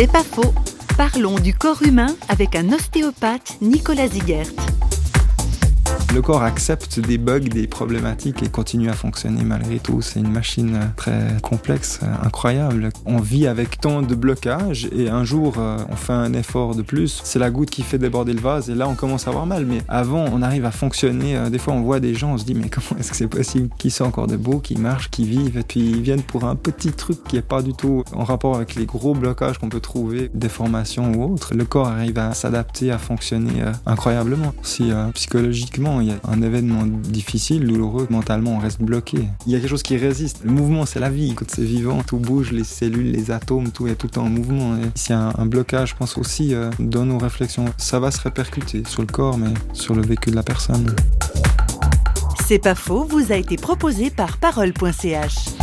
C'est pas faux. Parlons du corps humain avec un ostéopathe, Nicolas Zigert. Le corps accepte des bugs, des problématiques et continue à fonctionner malgré tout. C'est une machine très complexe, incroyable. On vit avec tant de blocages et un jour euh, on fait un effort de plus. C'est la goutte qui fait déborder le vase et là on commence à avoir mal. Mais avant on arrive à fonctionner. Euh, des fois on voit des gens, on se dit mais comment est-ce que c'est possible? Qu'ils sont encore debout, qu'ils marchent, qu'ils vivent? Et puis ils viennent pour un petit truc qui est pas du tout en rapport avec les gros blocages qu'on peut trouver, des formations ou autres. Le corps arrive à s'adapter, à fonctionner euh, incroyablement. Si psychologiquement il y a un événement difficile, douloureux, mentalement on reste bloqué. Il y a quelque chose qui résiste. Le mouvement c'est la vie, quand c'est vivant, tout bouge, les cellules, les atomes, tout est tout le temps en mouvement. Et s'il y a un, blocage, je pense aussi euh, dans nos réflexions, ça va se répercuter sur le corps, mais sur le vécu de la personne. C'est pas faux, vous a été proposé par parole.ch.